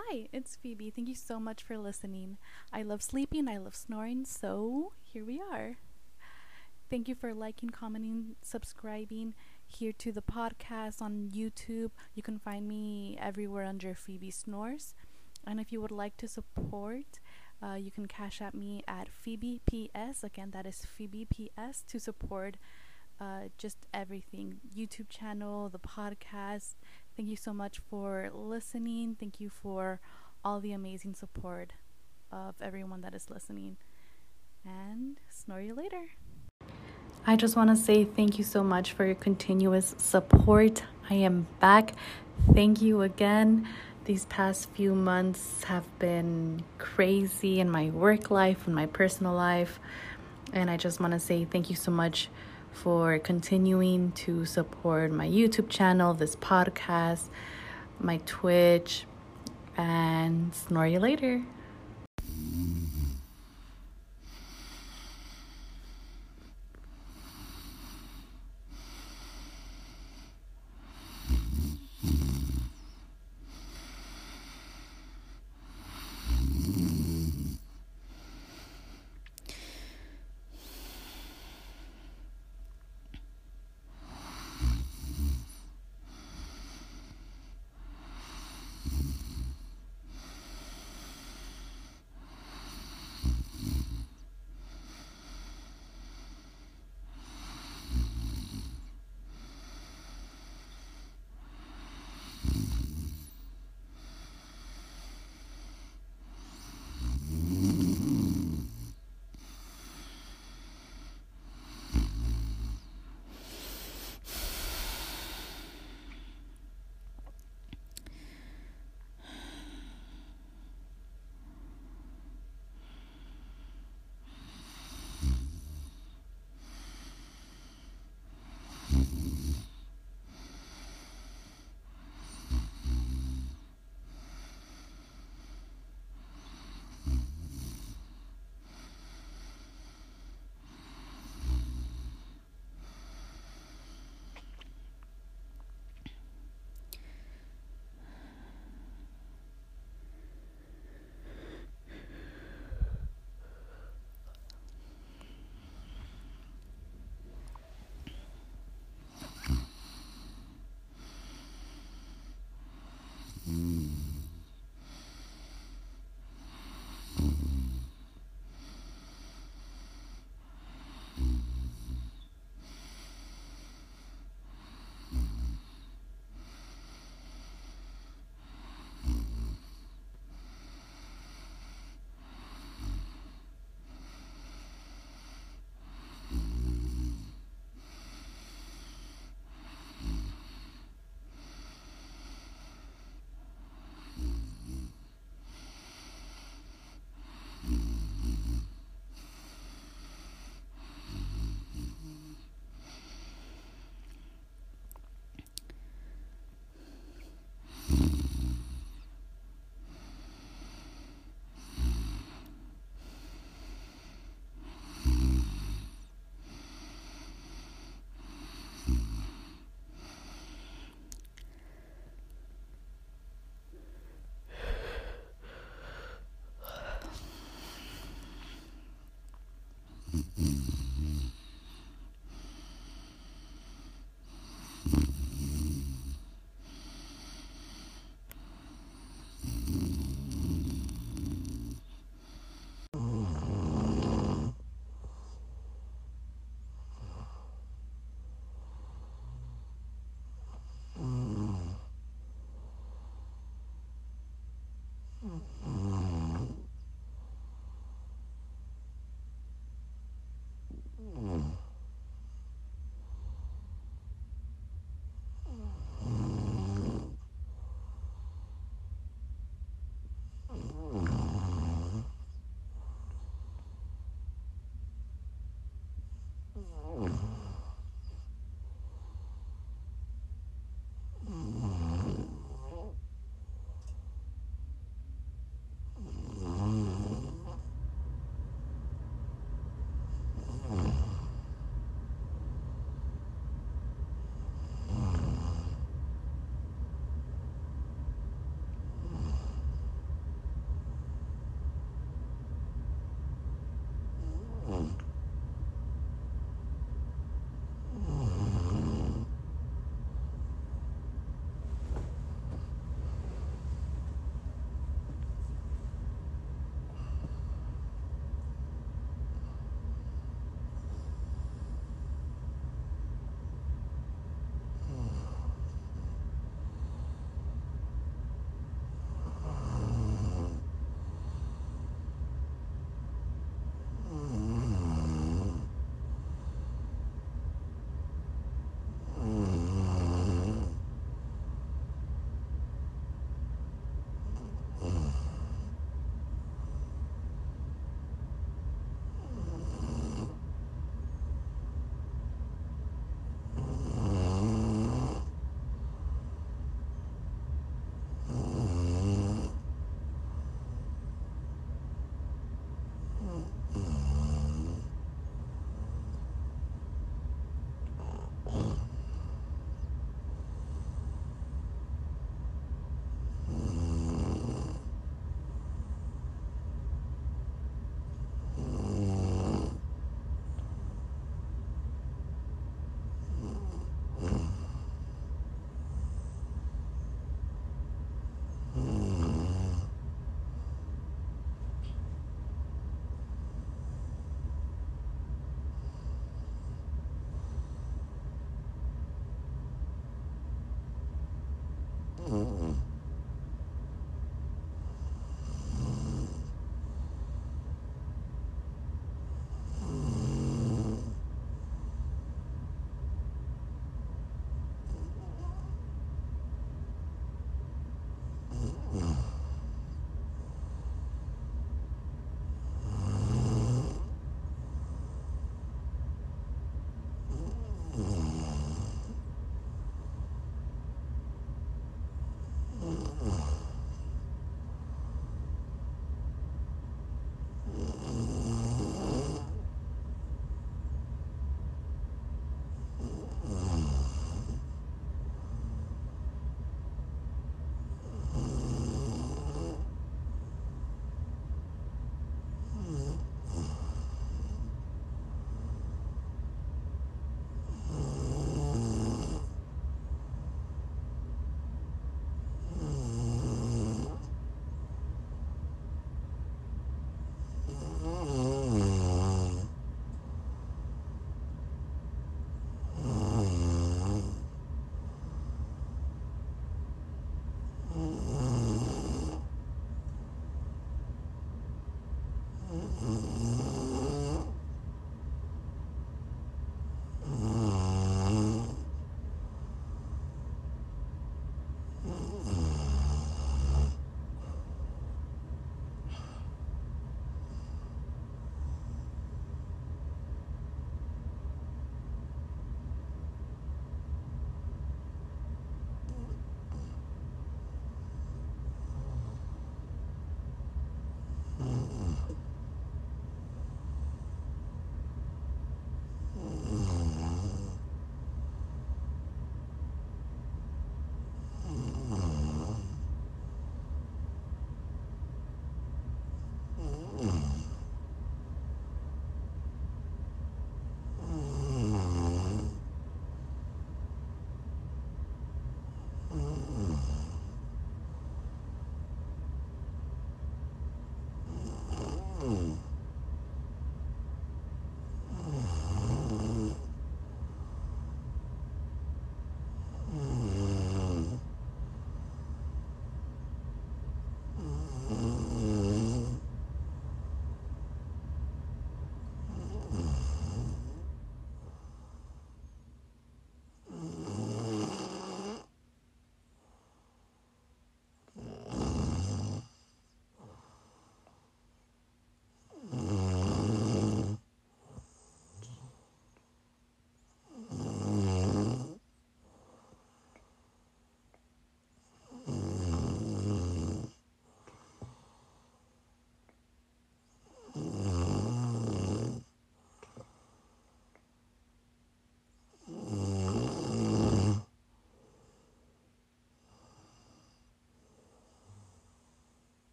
Hi, it's Phoebe. Thank you so much for listening. I love sleeping, I love snoring, so here we are. Thank you for liking, commenting, subscribing here to the podcast on YouTube. You can find me everywhere under Phoebe Snores. And if you would like to support, uh, you can Cash App me at Phoebe PS. Again, that is Phoebe PS to support uh, just everything YouTube channel, the podcast. Thank you so much for listening. Thank you for all the amazing support of everyone that is listening. And snore you later. I just want to say thank you so much for your continuous support. I am back. Thank you again. These past few months have been crazy in my work life and my personal life. And I just want to say thank you so much for continuing to support my YouTube channel, this podcast, my Twitch, and snore you later.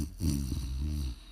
Mm-hmm.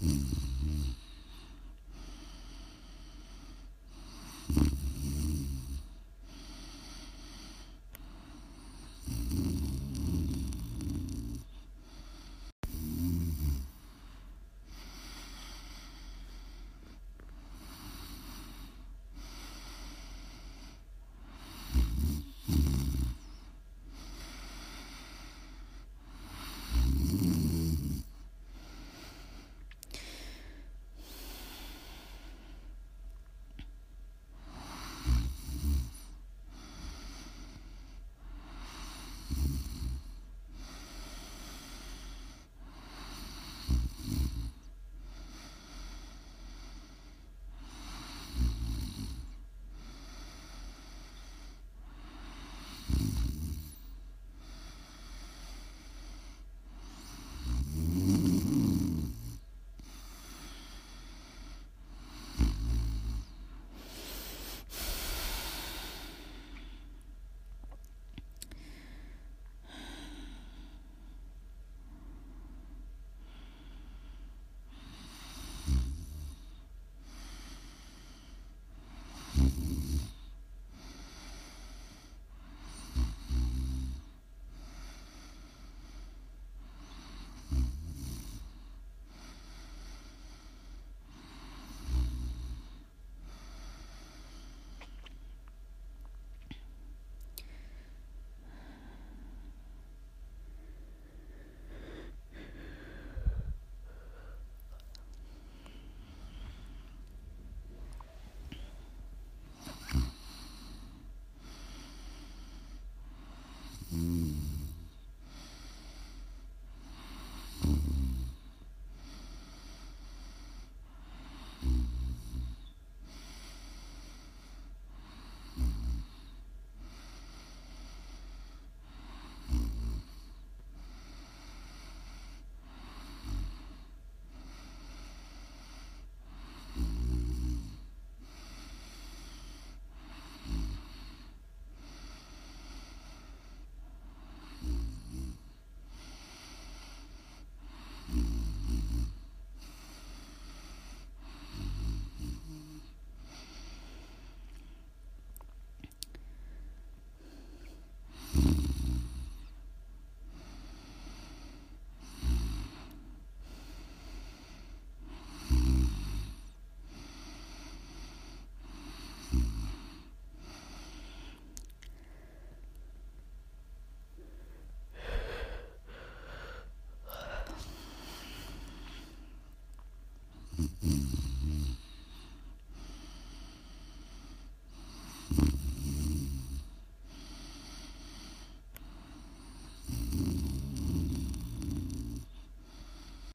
Mm.